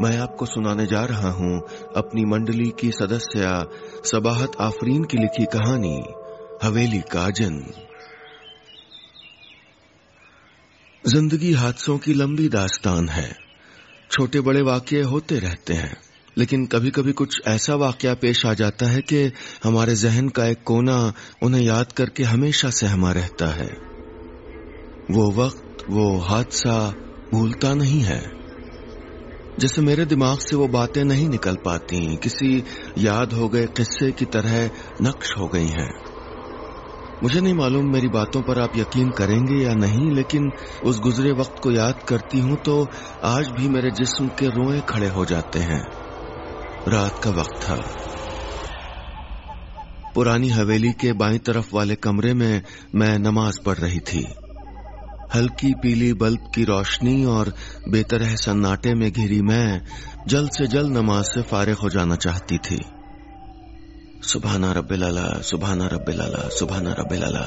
मैं आपको सुनाने जा रहा हूँ अपनी मंडली की सदस्य सबाहत आफरीन की लिखी कहानी, हवेली का जन्म ज़िंदगी हादसों की लंबी दास्तान है। छोटे बड़े वाक्य होते रहते हैं, लेकिन कभी कभी कुछ ऐसा वाक्य पेश आ जाता है कि हमारे जहन का एक कोना उन्हें याद करके हमेशा सहमा रहता है। वो वक्त, वो हादसा भूलता नहीं है। जैसे मेरे दिमाग से वो बातें नहीं निकल पाती, किसी याद हो गए किस्से की तरह नक्श हो गई हैं। मुझे नहीं मालूम मेरी बातों पर आप यकीन करेंगे या नहीं, लेकिन उस गुजरे वक्त को याद करती हूँ तो आज भी मेरे जिस्म के रोए खड़े हो जाते हैं। रात का वक्त था। पुरानी हवेली के बाई तरफ़ वाले कमरे में मैं नमाज़ पढ़ रही थी। हल्की पीली बल्ब की रोशनी और बेतरह सन्नाटे में घिरी मैं जल्द से जल्द नमाज़ से फारिग हो जाना चाहती थी। सुबहाना रब्बिलाला सुबहाना रब्बिलाला सुबहाना रब्बिलाला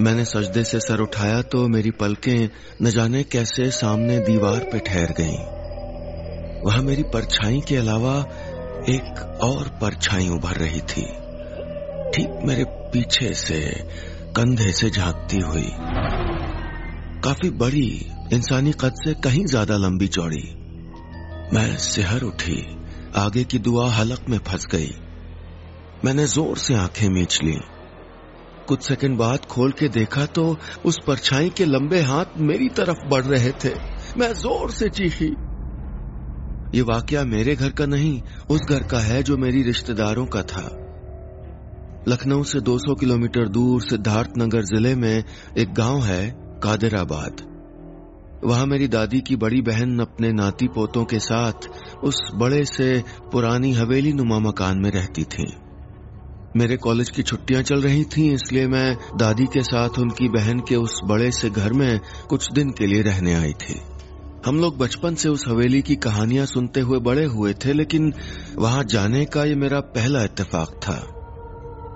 मैंने सजदे से सर उठाया तो मेरी पलकें न जाने कैसे सामने दीवार पे ठहर गईं। वहाँ मेरी परछाई के अलावा एक और परछाई उभर रही थी। ठीक मेरे पीछे से, कंधे से झांकती हुई। काफ़ी बड़ी इंसानी कद से कहीं ज़्यादा लंबी चौड़ी। मैं सिहर उठी, आगे की दुआ हलक में फंस गई। मैंने ज़ोर से आँखें मीच ली। कुछ सेकंड बाद खोल के देखा तो उस परछाई के लंबे हाथ मेरी तरफ़ बढ़ रहे थे। मैं ज़ोर से चीखी। ये वाकया मेरे घर का नहीं, उस घर का है जो मेरी रिश्तेदारों का था। लखनऊ से 200 किलोमीटर दूर सिद्धार्थ नगर ज़िले में एक गाँव है कादिराबाद वहाँ मेरी दादी की बड़ी बहन अपने नाती पोतों के साथ उस बड़े से पुरानी हवेली नुमा मकान में रहती थी। मेरे कॉलेज की छुट्टियाँ चल रही थीं, इसलिए मैं दादी के साथ उनकी बहन के उस बड़े से घर में कुछ दिन के लिए रहने आई थी। हम लोग बचपन से उस हवेली की कहानियाँ सुनते हुए बड़े हुए थे, लेकिन वहाँ जाने का ये मेरा पहला इत्तेफाक था।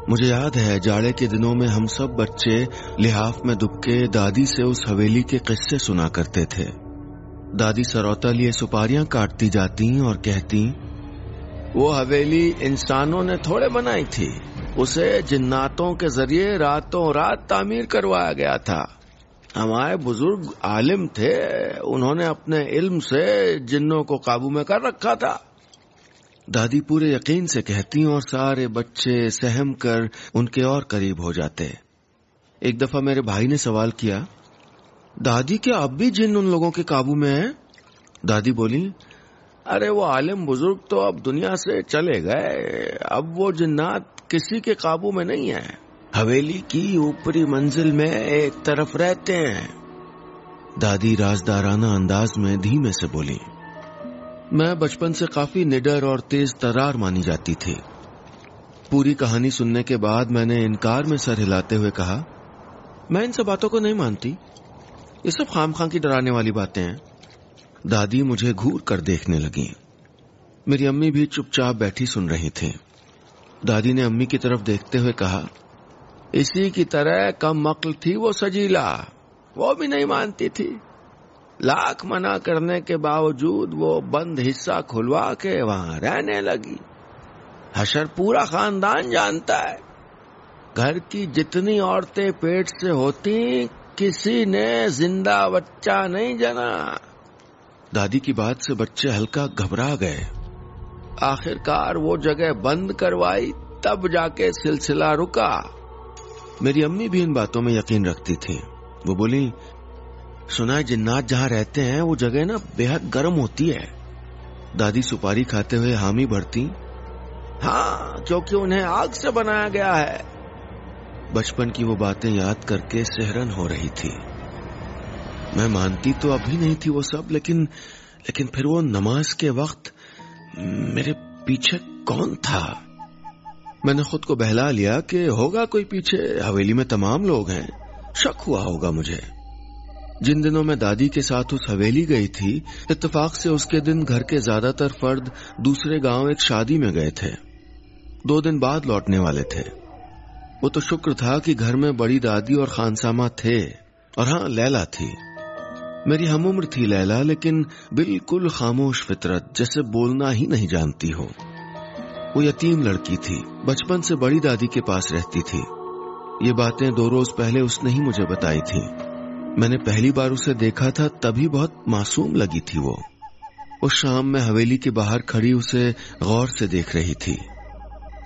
मुझे याद है, जाड़े के दिनों में हम सब बच्चे लिहाफ में दुबके दादी से उस हवेली के किस्से सुना करते थे। दादी सरौता लिए सुपारियाँ काटती जाती और कहती, वो हवेली इंसानों ने थोड़े बनाई थी। उसे जिन्नातों के ज़रिए रातों रात तामीर करवाया गया था। हमारे बुज़ुर्ग आलिम थे, उन्होंने अपने इल्म से जिन्नों को काबू में कर रखा था। दादी पूरे यकीन से कहती और सारे बच्चे सहम कर उनके और करीब हो जाते एक दफ़ा मेरे भाई ने सवाल किया, दादी, क्या अब भी जिन उन लोगों के काबू में है? दादी बोली, अरे, वो आलिम बुज़ुर्ग तो अब दुनिया से चले गए। अब वो जिन्नात किसी के काबू में नहीं है। हवेली की ऊपरी मंजिल में एक तरफ़ रहते हैं। दादी राजदाराना अंदाज में धीमे से बोली मैं बचपन से काफ़ी निडर और तेज तरार मानी जाती थी। पूरी कहानी सुनने के बाद मैंने इनकार में सर हिलाते हुए कहा, मैं इन सब बातों को नहीं मानती। ये सब खाम खां की डराने वाली बातें हैं। दादी मुझे घूर कर देखने लगी। मेरी अम्मी भी चुपचाप बैठी सुन रही थी। दादी ने अम्मी की तरफ़ देखते हुए कहा, इसी की तरह कम मकल थी वो सजीला। वो भी नहीं मानती थी। लाख मना करने के बावजूद वो बंद हिस्सा खुलवा के वहाँ रहने लगी। हशर पूरा खानदान जानता है। घर की जितनी औरतें पेट से होती, किसी ने ज़िंदा बच्चा नहीं जना। दादी की बात से बच्चे हल्का घबरा गए। आखिरकार वो जगह बंद करवाई, तब जाके सिलसिला रुका। मेरी अम्मी भी इन बातों में यकीन रखती थी। वो बोली सुना है जिन्नात जहाँ रहते हैं, वो जगह ना बेहद गर्म होती है। दादी सुपारी खाते हुए हामी भरती हाँ क्योंकि उन्हें आग से बनाया गया है। बचपन की वो बातें याद करके सेहरन हो रही थी। मैं मानती तो अभी नहीं थी वो सब, लेकिन लेकिन फिर वो नमाज़ के वक्त मेरे पीछे कौन था? मैंने खुद को बहला लिया कि होगा कोई पीछे, हवेली में तमाम लोग हैं। शक हुआ होगा मुझे। जिन दिनों में दादी के साथ उस हवेली गई थी, इत्तेफाक से उसके दिन घर के ज़्यादातर फर्द दूसरे गाँव एक शादी में गए थे। दो दिन बाद लौटने वाले थे। वो तो शुक्र था कि घर में बड़ी दादी और खानसामा थे, और हाँ लैला थी। मेरी हम उम्र थी लैला, लेकिन बिल्कुल खामोश फितरत, जैसे बोलना ही नहीं जानती हो। वो यतीम लड़की थी, बचपन से बड़ी दादी के पास रहती थी। ये बातें दो रोज पहले उसने ही मुझे बताई थी। मैंने पहली बार उसे देखा था, तभी बहुत मासूम लगी थी वो। उस शाम में हवेली के बाहर खड़ी उसे गौर से देख रही थी।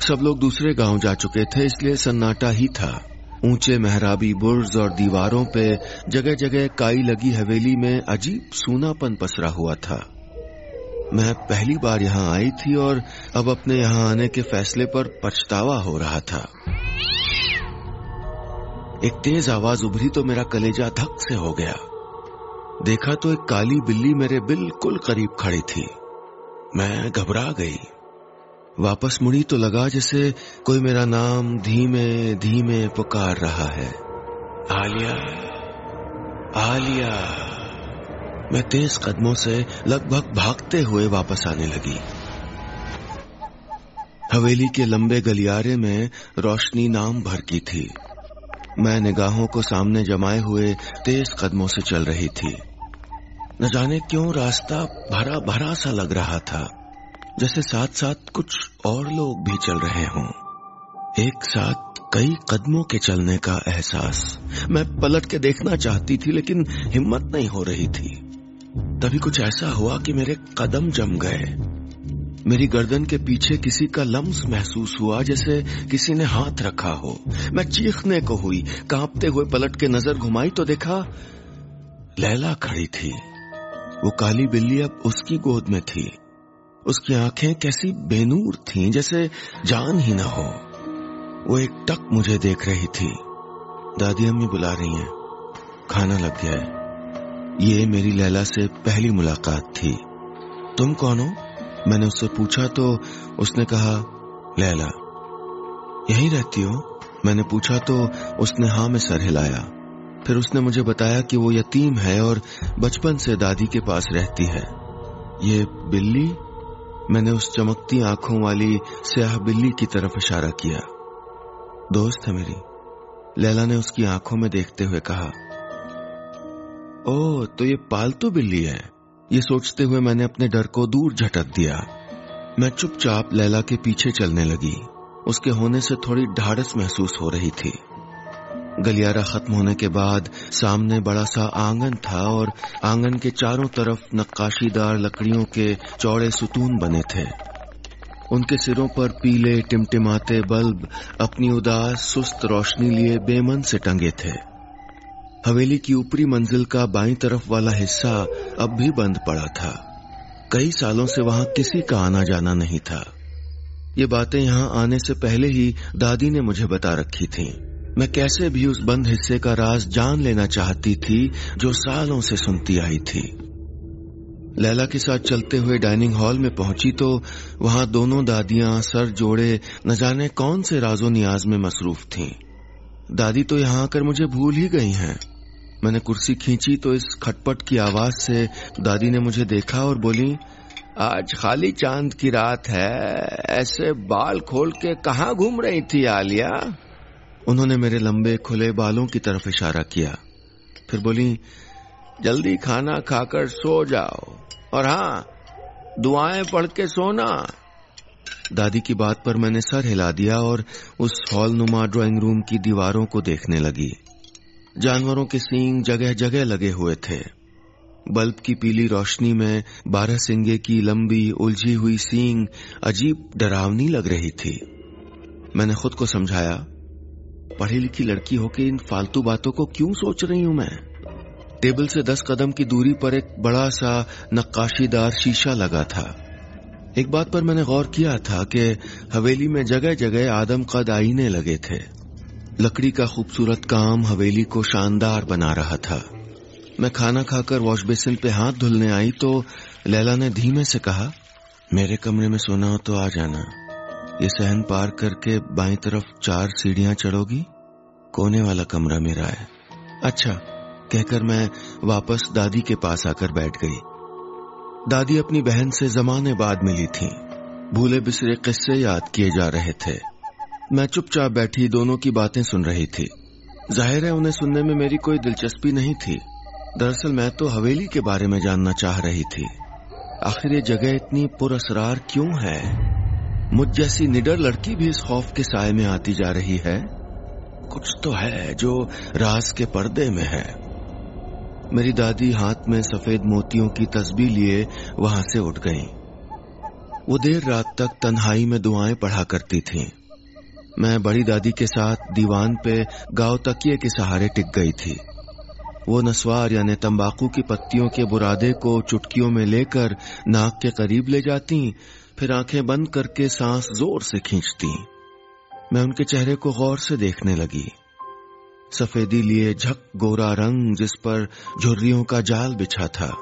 सब लोग दूसरे गाँव जा चुके थे, इसलिए सन्नाटा ही था। ऊँचे मेहराबी बुर्ज और दीवारों पे जगह जगह काई लगी हवेली में अजीब सूनापन पसरा हुआ था। मैं पहली बार यहाँ आई थी और अब अपने यहाँ आने के फैसले पर पछतावा हो रहा था। एक तेज आवाज़ उभरी तो मेरा कलेजा धक से हो गया। देखा तो एक काली बिल्ली मेरे बिल्कुल करीब खड़ी थी। मैं घबरा गई। वापस मुड़ी तो लगा जैसे कोई मेरा नाम धीमे धीमे पुकार रहा है। आलिया आलिया। मैं तेज कदमों से लगभग भागते हुए वापस आने लगी। हवेली के लंबे गलियारे में रोशनी नाम भर की थी। मैं निगाहों को सामने जमाए हुए तेज कदमों से चल रही थी। न जाने क्यों रास्ता भरा भरा सा लग रहा था, जैसे साथ साथ कुछ और लोग भी चल रहे हों। एक साथ कई कदमों के चलने का एहसास मैं पलट के देखना चाहती थी, लेकिन हिम्मत नहीं हो रही थी। तभी कुछ ऐसा हुआ कि मेरे कदम जम गए। मेरी गर्दन के पीछे किसी का लम्स महसूस हुआ जैसे किसी ने हाथ रखा हो। मैं चीखने को हुई, कांपते हुए पलट के नज़र घुमाई तो देखा, लैला खड़ी थी। वो काली बिल्ली अब उसकी गोद में थी। उसकी आँखें कैसी बेनूर थीं, जैसे जान ही ना हो। वो एक टक मुझे देख रही थी। दादी अम्मी बुला रही हैं। खाना लग गया है। ये मेरी लैला से पहली मुलाकात थी। तुम कौन हो? मैंने उससे पूछा तो उसने कहा, लैला, यहीं रहती हो? मैंने पूछा तो उसने हाँ में सर हिलाया। फिर उसने मुझे बताया कि वो यतीम है और बचपन से दादी के पास रहती है। ये बिल्ली? मैंने उस चमकती आँखों वाली स्याह बिल्ली की तरफ़ इशारा किया। दोस्त है मेरी। लैला ने उसकी आँखों में देखते हुए कहा ओ तो ये पालतू बिल्ली है। ये सोचते हुए मैंने अपने डर को दूर झटक दिया। मैं चुपचाप लैला के पीछे चलने लगी। उसके होने से थोड़ी ढाड़स महसूस हो रही थी। गलियारा खत्म होने के बाद सामने बड़ा सा आँगन था और आँगन के चारों तरफ़ नक्काशीदार लकड़ियों के चौड़े सुतून बने थे। उनके सिरों पर पीले टिमटिमाते बल्ब अपनी उदास, सुस्त रोशनी लिए बेमन से टंगे थे। हवेली की ऊपरी मंजिल का बाई तरफ़ वाला हिस्सा अब भी बंद पड़ा था कई सालों से वहाँ किसी का आना जाना नहीं था ये बातें यहाँ आने से पहले ही दादी ने मुझे बता रखी थीं। मैं कैसे भी उस बंद हिस्से का राज जान लेना चाहती थी जो सालों से सुनती आई थी लैला के साथ चलते हुए डाइनिंग हॉल में पहुँची तो वहाँ दोनों दादियाँ सर जोड़े न जाने कौन से राजो नियाज में मसरूफ थीं। दादी तो यहाँ आकर मुझे भूल ही गई हैं। मैंने कुर्सी खींची तो इस खटपट की आवाज़ से दादी ने मुझे देखा और बोली, आज खाली चाँद की रात है, ऐसे बाल खोल के कहा घूम रही थी आलिया? उन्होंने मेरे लंबे खुले बालों की तरफ़ इशारा किया। फिर बोली, जल्दी खाना खाकर सो जाओ। और हाँ दुआएँ पढ़ के सोना। दादी की बात पर मैंने सर हिला दिया और उस हॉल नुमा ड्राइंग रूम की दीवारों को देखने लगी। जानवरों के सींग जगह जगह लगे हुए थे। बल्ब की पीली रोशनी में बारह सिंगे की लंबी, उलझी हुई सींग अजीब डरावनी लग रही थी। मैंने खुद को समझाया, पढ़ी लिखी लड़की होकर इन फालतू बातों को क्यों सोच रही हूँ मैं? टेबल से दस कदम की दूरी पर एक बड़ा सा नक्काशीदार शीशा लगा था। एक बात पर मैंने गौर किया था कि हवेली में जगह जगह आदम कद आईने लगे थे। लकड़ी का खूबसूरत काम हवेली को शानदार बना रहा था। मैं खाना खाकर वॉश बेसिन पे हाथ धुलने आई तो लैला ने धीमे से कहा, मेरे कमरे में सोना हो तो आ जाना। ये सहन पार करके बाई तरफ़ चार सीढ़ियाँ चढ़ोगी, कोने वाला कमरा मेरा है। अच्छा कहकर मैं वापस दादी के पास आकर बैठ गई। दादी अपनी बहन से जमाने बाद मिली थी। भूले बिसरे किस्से याद किए जा रहे थे। मैं चुपचाप बैठी दोनों की बातें सुन रही थी। ज़ाहिर है उन्हें सुनने में मेरी कोई दिलचस्पी नहीं थी। दरअसल मैं तो हवेली के बारे में जानना चाह रही थी। आखिर ये जगह इतनी पुरस्रार क्यों है? मुझ जैसी निडर लड़की भी इस खौफ के साय में आती जा रही है? कुछ तो है जो राज के पर्दे में है। मेरी दादी हाथ में सफ़ेद मोतियों की तस्बी लिए वहाँ से उठ गईं। वो देर रात तक तन्हाई में दुआएँ पढ़ा करती थीं। मैं बड़ी दादी के साथ दीवान पे गाँव तकिए के सहारे टिक गई थी। वो नस्वार यानी तंबाकू की पत्तियों के बुरादे को चुटकियों में लेकर नाक के करीब ले जाती, फिर आँखें बंद करके सांस ज़ोर से खींचती। मैं उनके चेहरे को गौर से देखने लगी। सफेदी लिए झक गोरा रंग जिस पर झुर्रियों का जाल बिछा था।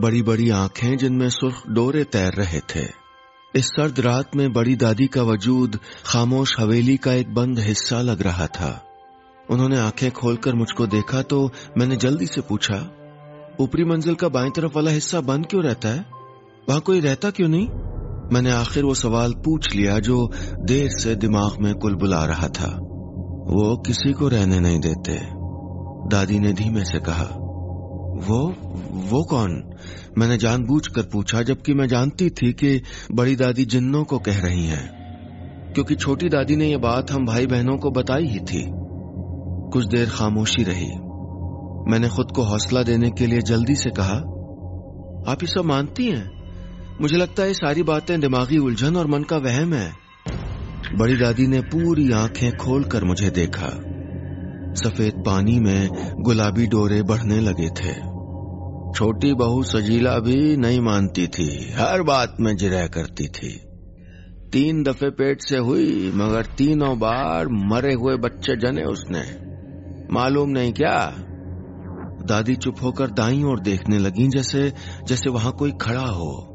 बड़ी बड़ी आँखें जिनमें सुर्ख डोरे तैर रहे थे। इस सर्द रात में बड़ी दादी का वजूद खामोश हवेली का एक बंद हिस्सा लग रहा था। उन्होंने आँखें खोलकर मुझको देखा तो मैंने जल्दी से पूछा, ऊपरी मंजिल का बाएँ तरफ़ वाला हिस्सा बंद क्यों रहता है? वहाँ कोई रहता क्यों नहीं? मैंने आखिर वो सवाल पूछ लिया जो देर से दिमाग में कुल बुला रहा था। वो किसी को रहने नहीं देते। दादी ने धीमे से कहा वो वो कौन? मैंने जानबूझकर पूछा, जबकि मैं जानती थी कि बड़ी दादी जिन्नों को कह रही हैं। क्योंकि छोटी दादी ने यह बात हम भाई बहनों को बताई ही थी। कुछ देर खामोशी रही। मैंने खुद को हौसला देने के लिए जल्दी से कहा, आप ये सब मानती हैं? मुझे लगता है ये सारी बातें दिमागी उलझन और मन का वहम है। बड़ी दादी ने पूरी आँखें खोलकर मुझे देखा। सफ़ेद पानी में गुलाबी डोरे बढ़ने लगे थे। छोटी बहू सजीला भी नहीं मानती थी। हर बात में जिरह करती थी। तीन दफे पेट से हुई, मगर तीनों बार मरे हुए बच्चे जने उसने। मालूम नहीं क्या? दादी चुप होकर दाई ओर देखने लगी जैसे जैसे वहाँ कोई खड़ा हो।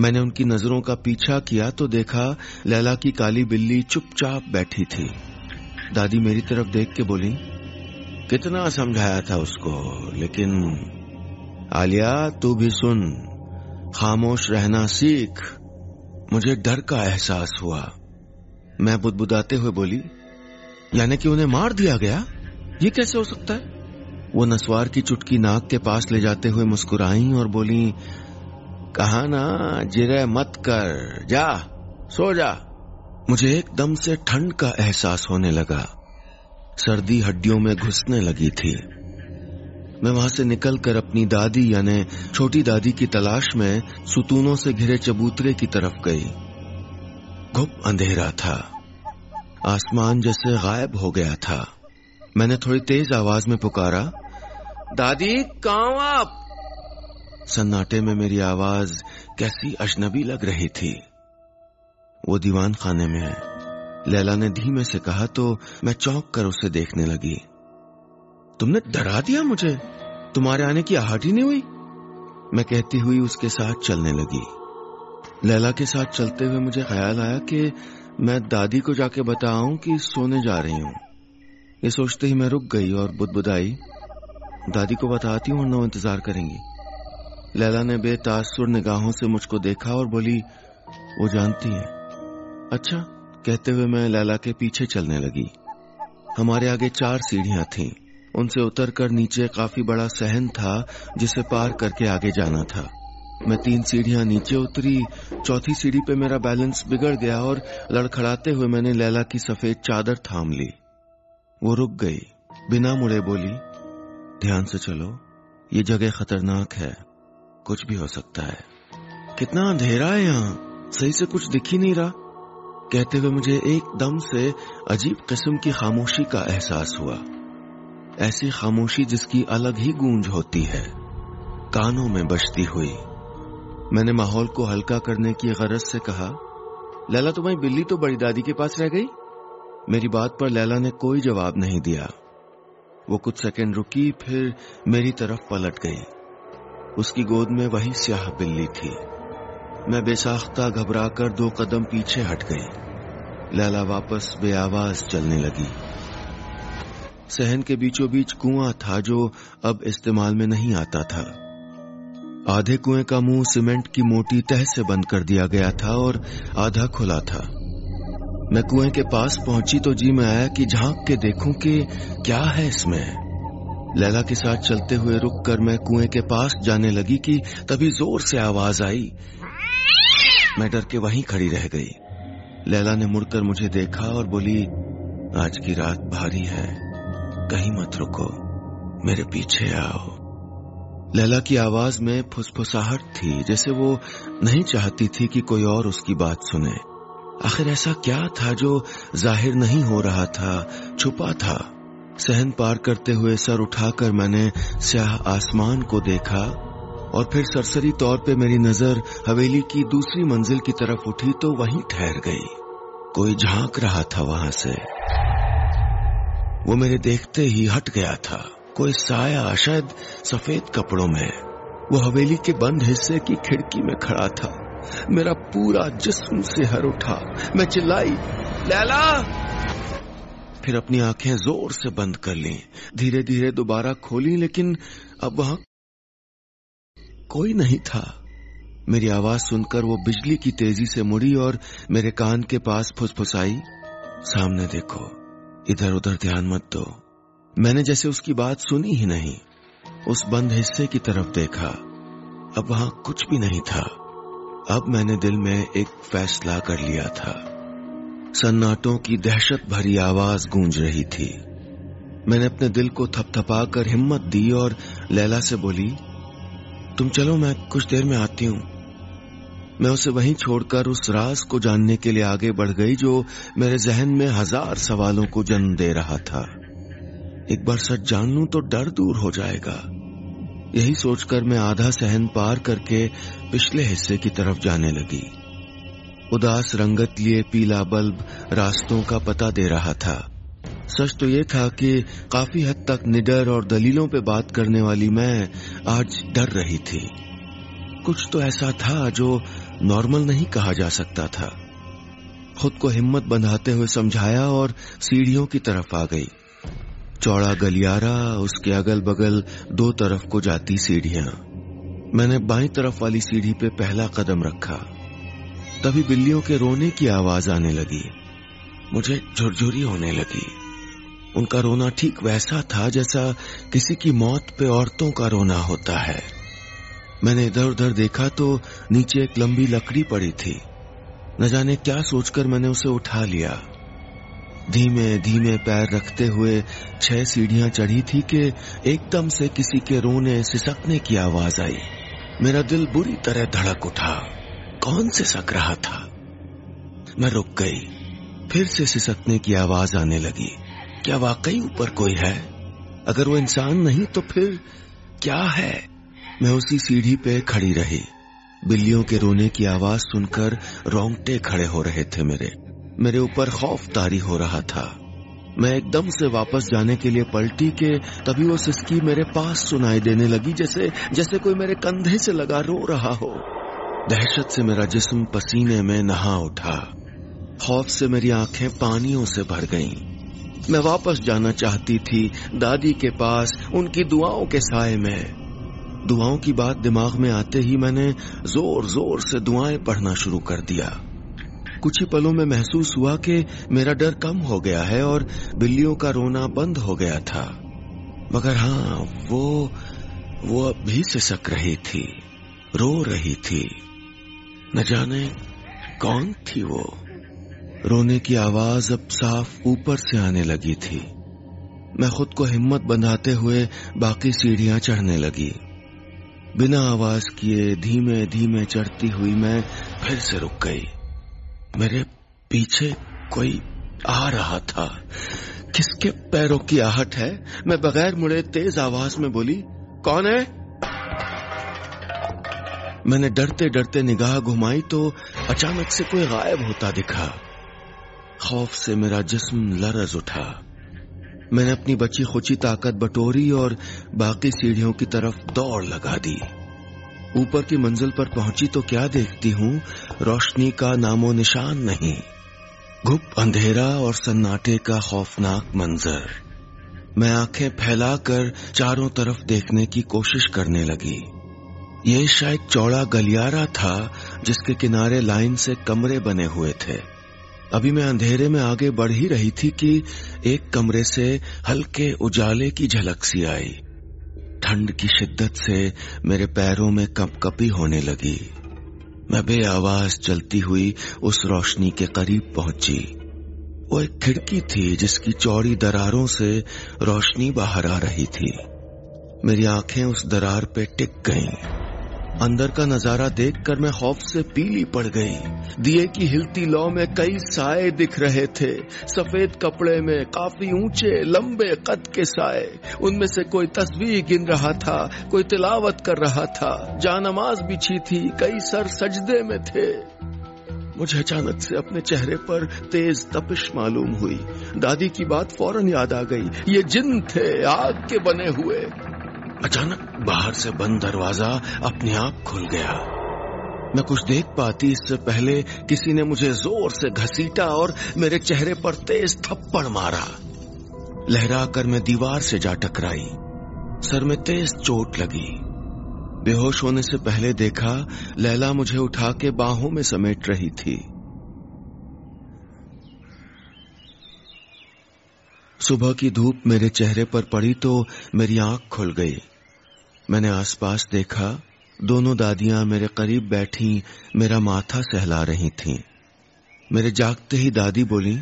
मैंने उनकी नज़रों का पीछा किया तो देखा लैला की काली बिल्ली चुपचाप बैठी थी। दादी मेरी तरफ़ देख के बोली, कितना समझाया था उसको, लेकिन आलिया, तू भी सुन। खामोश रहना सीख। मुझे डर का एहसास हुआ। मैं बुदबुदाते हुए बोली, यानी कि उन्हें मार दिया गया? ये कैसे हो सकता है? वो नसवार की चुटकी नाक के पास ले जाते हुए मुस्कुराई और बोली, कहा ना, जिरे मत कर। जा, सो जा। मुझे एकदम से ठंड का एहसास होने लगा। सर्दी हड्डियों में घुसने लगी थी। मैं वहाँ से निकलकर अपनी दादी यानी छोटी दादी की तलाश में सुतूनों से घिरे चबूतरे की तरफ़ गई। घुप अंधेरा था। आसमान जैसे गायब हो गया था। मैंने थोड़ी तेज आवाज़ में पुकारा, दादी, कहा आप? सन्नाटे में मेरी आवाज़ कैसी अजनबी लग रही थी। वो दीवान खाने में है। लैला ने धीमे से कहा तो मैं चौंक कर उसे देखने लगी। तुमने डरा दिया मुझे। तुम्हारे आने की आहट ही नहीं हुई। मैं कहती हुई उसके साथ चलने लगी। लैला के साथ चलते हुए मुझे ख्याल आया कि मैं दादी को जाके बताऊँ कि सोने जा रही हूँ। ये सोचते ही मैं रुक गई और बुदबुदाई, दादी को बताती हूँ और इंतज़ार करेंगी। लैला ने बेतासुर निगाहों से मुझको देखा और बोली, वो जानती है। अच्छा कहते हुए मैं लैला के पीछे चलने लगी। हमारे आगे चार सीढ़ियाँ थीं। उनसे उतरकर नीचे काफ़ी बड़ा सहन था, जिसे पार करके आगे जाना था। मैं तीन सीढ़ियाँ नीचे उतरी, चौथी सीढ़ी पे मेरा बैलेंस बिगड़ गया और लड़खड़ाते हुए मैंने लैला की सफ़ेद चादर थाम ली। वो रुक गई, बिना मुड़े बोली, ध्यान से चलो, ये जगह खतरनाक है, कुछ भी हो सकता है। कितना अंधेरा है यहाँ, सही से कुछ दिख ही नहीं रहा। कहते हुए मुझे एकदम से अजीब किस्म की खामोशी का एहसास हुआ। ऐसी खामोशी जिसकी अलग ही गूंज होती है। कानों में बजती हुई। मैंने माहौल को हल्का करने की गरज से कहा, लैला, तुम्हारी बिल्ली तो बड़ी दादी के पास रह गई। मेरी बात पर लैला ने कोई जवाब नहीं दिया। वो कुछ सेकंड रुकी, फिर मेरी तरफ़ पलट गई। उसकी गोद में वही स्याह बिल्ली थी। मैं बेसाख्ता घबराकर दो कदम पीछे हट गई। लैला वापस बेआवाज चलने लगी। सहन के बीचों बीच कुआँ था जो अब इस्तेमाल में नहीं आता था। आधे कुएँ का मुँह सीमेंट की मोटी तह से बंद कर दिया गया था और आधा खुला था। मैं कुएँ के पास पहुँची तो जी में आया कि झाँक के देखूँ कि क्या है इसमें। लैला के साथ चलते हुए रुक कर मैं कुएँ के पास जाने लगी कि तभी ज़ोर से आवाज़ आई। मैं डर के वहीं खड़ी रह गई। लैला ने मुड़कर मुझे देखा और बोली, आज की रात भारी है। कहीं मत रुको, मेरे पीछे आओ। लैला की आवाज़ में फुसफुसाहट थी, जैसे वो नहीं चाहती थी कि कोई और उसकी बात सुने। आखिर ऐसा क्या था जो ज़ाहिर नहीं हो रहा था, छुपा था? सहन पार करते हुए सर उठाकर मैंने स्याह आसमान को देखा, और फिर सरसरी तौर पे मेरी नज़र हवेली की दूसरी मंजिल की तरफ़ उठी तो वहीं ठहर गई। कोई झाँक रहा था वहाँ से। वो मेरे देखते ही हट गया था। कोई साया शायद सफ़ेद कपड़ों में। वो हवेली के बंद हिस्से की खिड़की में खड़ा था। मेरा पूरा जिस्म से हर उठा। मैं चिल्लाई, लैला! फिर अपनी आँखें ज़ोर से बंद कर ली। धीरे धीरे दोबारा खोली, लेकिन अब वहाँ कोई नहीं था। मेरी आवाज़ सुनकर वो बिजली की तेज़ी से मुड़ी और मेरे कान के पास फुसफुसाई। सामने देखो इधर उधर ध्यान मत दो। मैंने जैसे उसकी बात सुनी ही नहीं, उस बंद हिस्से की तरफ़ देखा। अब वहाँ कुछ भी नहीं था। अब मैंने दिल में एक फैसला कर लिया था। सन्नाटों की दहशत भरी आवाज़ गूंज रही थी। मैंने अपने दिल को थपथपाकर हिम्मत दी और लैला से बोली, तुम चलो, मैं कुछ देर में आती हूँ। मैं उसे वहीं छोड़कर उस राज को जानने के लिए आगे बढ़ गई जो मेरे जहन में हज़ार सवालों को जन्म दे रहा था। एक बार सच जान लू तो डर दूर हो जाएगा। यही सोचकर मैं आधा सहन पार करके पिछले हिस्से की तरफ़ जाने लगी। उदास रंगत लिए पीला बल्ब रास्तों का पता दे रहा था। सच तो ये था कि काफ़ी हद तक निडर और दलीलों पे बात करने वाली मैं आज डर रही थी। कुछ तो ऐसा था जो नॉर्मल नहीं कहा जा सकता था। खुद को हिम्मत बंधाते हुए समझाया और सीढ़ियों की तरफ़ आ गई। चौड़ा गलियारा, उसके अगल बगल दो तरफ़ को जाती सीढ़ियाँ। मैंने बाई तरफ़ वाली सीढ़ी पे पहला कदम रखा। तभी बिल्लियों के रोने की आवाज़ आने लगी। मुझे झुरझुरी होने लगी। उनका रोना ठीक वैसा था जैसा किसी की मौत पे औरतों का रोना होता है। मैंने इधर उधर देखा तो नीचे एक लंबी लकड़ी पड़ी थी। न जाने क्या सोचकर मैंने उसे उठा लिया। धीमे धीमे पैर रखते हुए छह सीढ़ियाँ चढ़ी थी कि एकदम से किसी के रोने, सिसकने की आवाज़ आई। मेरा दिल बुरी तरह धड़क उठा। कौन सिसक रहा था? मैं रुक गई। फिर से सिसकने की आवाज़ आने लगी। क्या वाकई ऊपर कोई है? अगर वो इंसान नहीं तो फिर क्या है? मैं उसी सीढ़ी पे खड़ी रही। बिल्लियों के रोने की आवाज़ सुनकर रोंगटे खड़े हो रहे थे मेरे। मेरे ऊपर खौफ तारी हो रहा था। मैं एकदम से वापस जाने के लिए पलटी के तभी वो सिस्की मेरे पास सुनाई देने लगी, जैसे जैसे कोई मेरे कंधे से लगा रो रहा हो। दहशत से मेरा जिस्म पसीने में नहा उठा। खौफ से मेरी आँखें पानियों से भर गईं। मैं वापस जाना चाहती थी दादी के पास, उनकी दुआओं के साय में। दुआओं की बात दिमाग में आते ही मैंने ज़ोर ज़ोर से दुआएँ पढ़ना शुरू कर दिया। कुछ ही पलों में महसूस हुआ कि मेरा डर कम हो गया है और बिल्लियों का रोना बंद हो गया था। मगर हाँ वो वो अब भी सिसक रही थी, रो रही थी। न जाने कौन थी वो। रोने की आवाज़ अब साफ़ ऊपर से आने लगी थी। मैं खुद को हिम्मत बंधाते हुए बाकी सीढ़ियाँ चढ़ने लगी। बिना आवाज़ किए धीमे धीमे चढ़ती हुई मैं फिर से रुक गई। मेरे पीछे कोई आ रहा था। किसके पैरों की आहट है? मैं बगैर मुड़े तेज आवाज़ में बोली, कौन है? मैंने डरते डरते निगाह घुमाई तो अचानक से कोई गायब होता दिखा। खौफ से मेरा जिस्म लरज उठा। मैंने अपनी बची खुची ताकत बटोरी और बाकी सीढ़ियों की तरफ़ दौड़ लगा दी। ऊपर की मंजिल पर पहुँची तो क्या देखती हूँ? रोशनी का नामो निशान नहीं। घुप अंधेरा और सन्नाटे का खौफनाक मंजर। मैं आँखें फैलाकर चारों तरफ़ देखने की कोशिश करने लगी। ये शायद चौड़ा गलियारा था जिसके किनारे लाइन से कमरे बने हुए थे। अभी मैं अंधेरे में आगे बढ़ ही रही थी कि एक कमरे से हल्के उजाले की झलक सी आई। ठंड की शिद्दत से मेरे पैरों में कपकपी होने लगी। मैं बे आवाज़ चलती हुई उस रोशनी के करीब पहुँची। वो एक खिड़की थी जिसकी चौड़ी दरारों से रोशनी बाहर आ रही थी। मेरी आँखें उस दरार पे टिक गईं। अंदर का नज़ारा देखकर मैं खौफ से पीली पड़ गई। दिए की हिलती लौ में कई साए दिख रहे थे। सफ़ेद कपड़े में काफ़ी ऊँचे, लंबे कद के साए। उनमें से कोई तस्वीर गिन रहा था, कोई तिलावत कर रहा था। जानमाज बिछी थी, कई सर सजदे में थे। मुझे अचानक से अपने चेहरे पर तेज तपिश मालूम हुई। दादी की बात फ़ौरन याद आ गई। ये जिन थे, आग के बने हुए। अचानक बाहर से बंद दरवाज़ा अपने आप खुल गया। मैं कुछ देख पाती इससे पहले किसी ने मुझे ज़ोर से घसीटा और मेरे चेहरे पर तेज थप्पड़ मारा। लहरा कर मैं दीवार से जा टकराई। सर में तेज चोट लगी। बेहोश होने से पहले देखा, लैला मुझे उठा के बाहों में समेट रही थी। सुबह की धूप मेरे चेहरे पर पड़ी तो मेरी आँख खुल गई। मैंने आसपास देखा, दोनों दादियाँ मेरे करीब बैठी, मेरा माथा सहला रही थीं। मेरे जागते ही दादी बोली,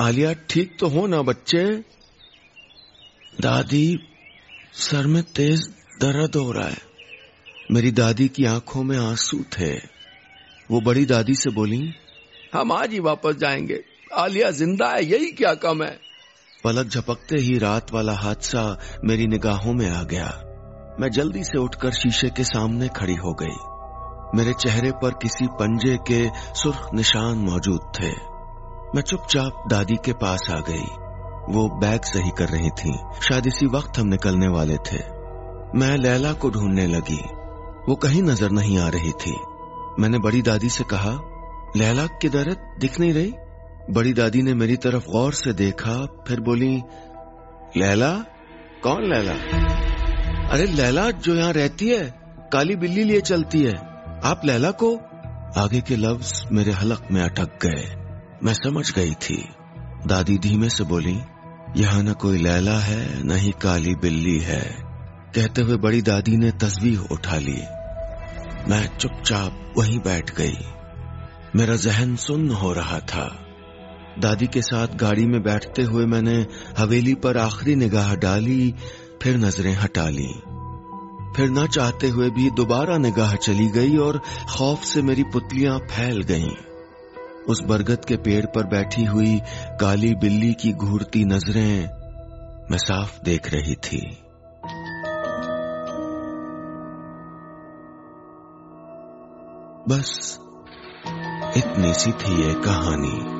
आलिया, ठीक तो हो ना बच्चे? दादी, सर में तेज दर्द हो रहा है। मेरी दादी की आँखों में आँसू थे। वो बड़ी दादी से बोली, हम आज ही वापस जाएँगे। आलिया ज़िंदा है, यही क्या कम है? पलक झपकते ही रात वाला हादसा मेरी निगाहों में आ गया। मैं जल्दी से उठकर शीशे के सामने खड़ी हो गई। मेरे चेहरे पर किसी पंजे के सुर्ख निशान मौजूद थे। मैं चुपचाप दादी के पास आ गई। वो बैग सही कर रही थी। शायद इसी वक्त हम निकलने वाले थे। मैं लैला को ढूँढने लगी। वो कहीं नज़र नहीं आ रही थी। मैंने बड़ी दादी से कहा, लैला, किधर दिख नहीं रही? बड़ी दादी ने मेरी तरफ़ गौर से देखा, फिर बोली, लैला? कौन लैला? अरे लैला जो यहाँ रहती है, काली बिल्ली लिए चलती है। आप लैला को? आगे के लफ्ज मेरे हलक में अटक गए। मैं समझ गई थी। दादी धीमे से बोली, यहाँ न कोई लैला है, न ही काली बिल्ली है। कहते हुए बड़ी दादी ने तस्वीर उठा ली। मैं चुपचाप वहीं बैठ गई। मेरा जहन सुन्न हो रहा था। दादी के साथ गाड़ी में बैठते हुए मैंने हवेली पर आखिरी निगाह डाली, फिर नज़रें हटा ली। फिर न चाहते हुए भी दोबारा निगाह चली गई और खौफ से मेरी पुतलियाँ फैल गईं। उस बरगद के पेड़ पर बैठी हुई काली बिल्ली की घूरती नज़रें मैं साफ़ देख रही थी। बस इतनी सी थी ये कहानी।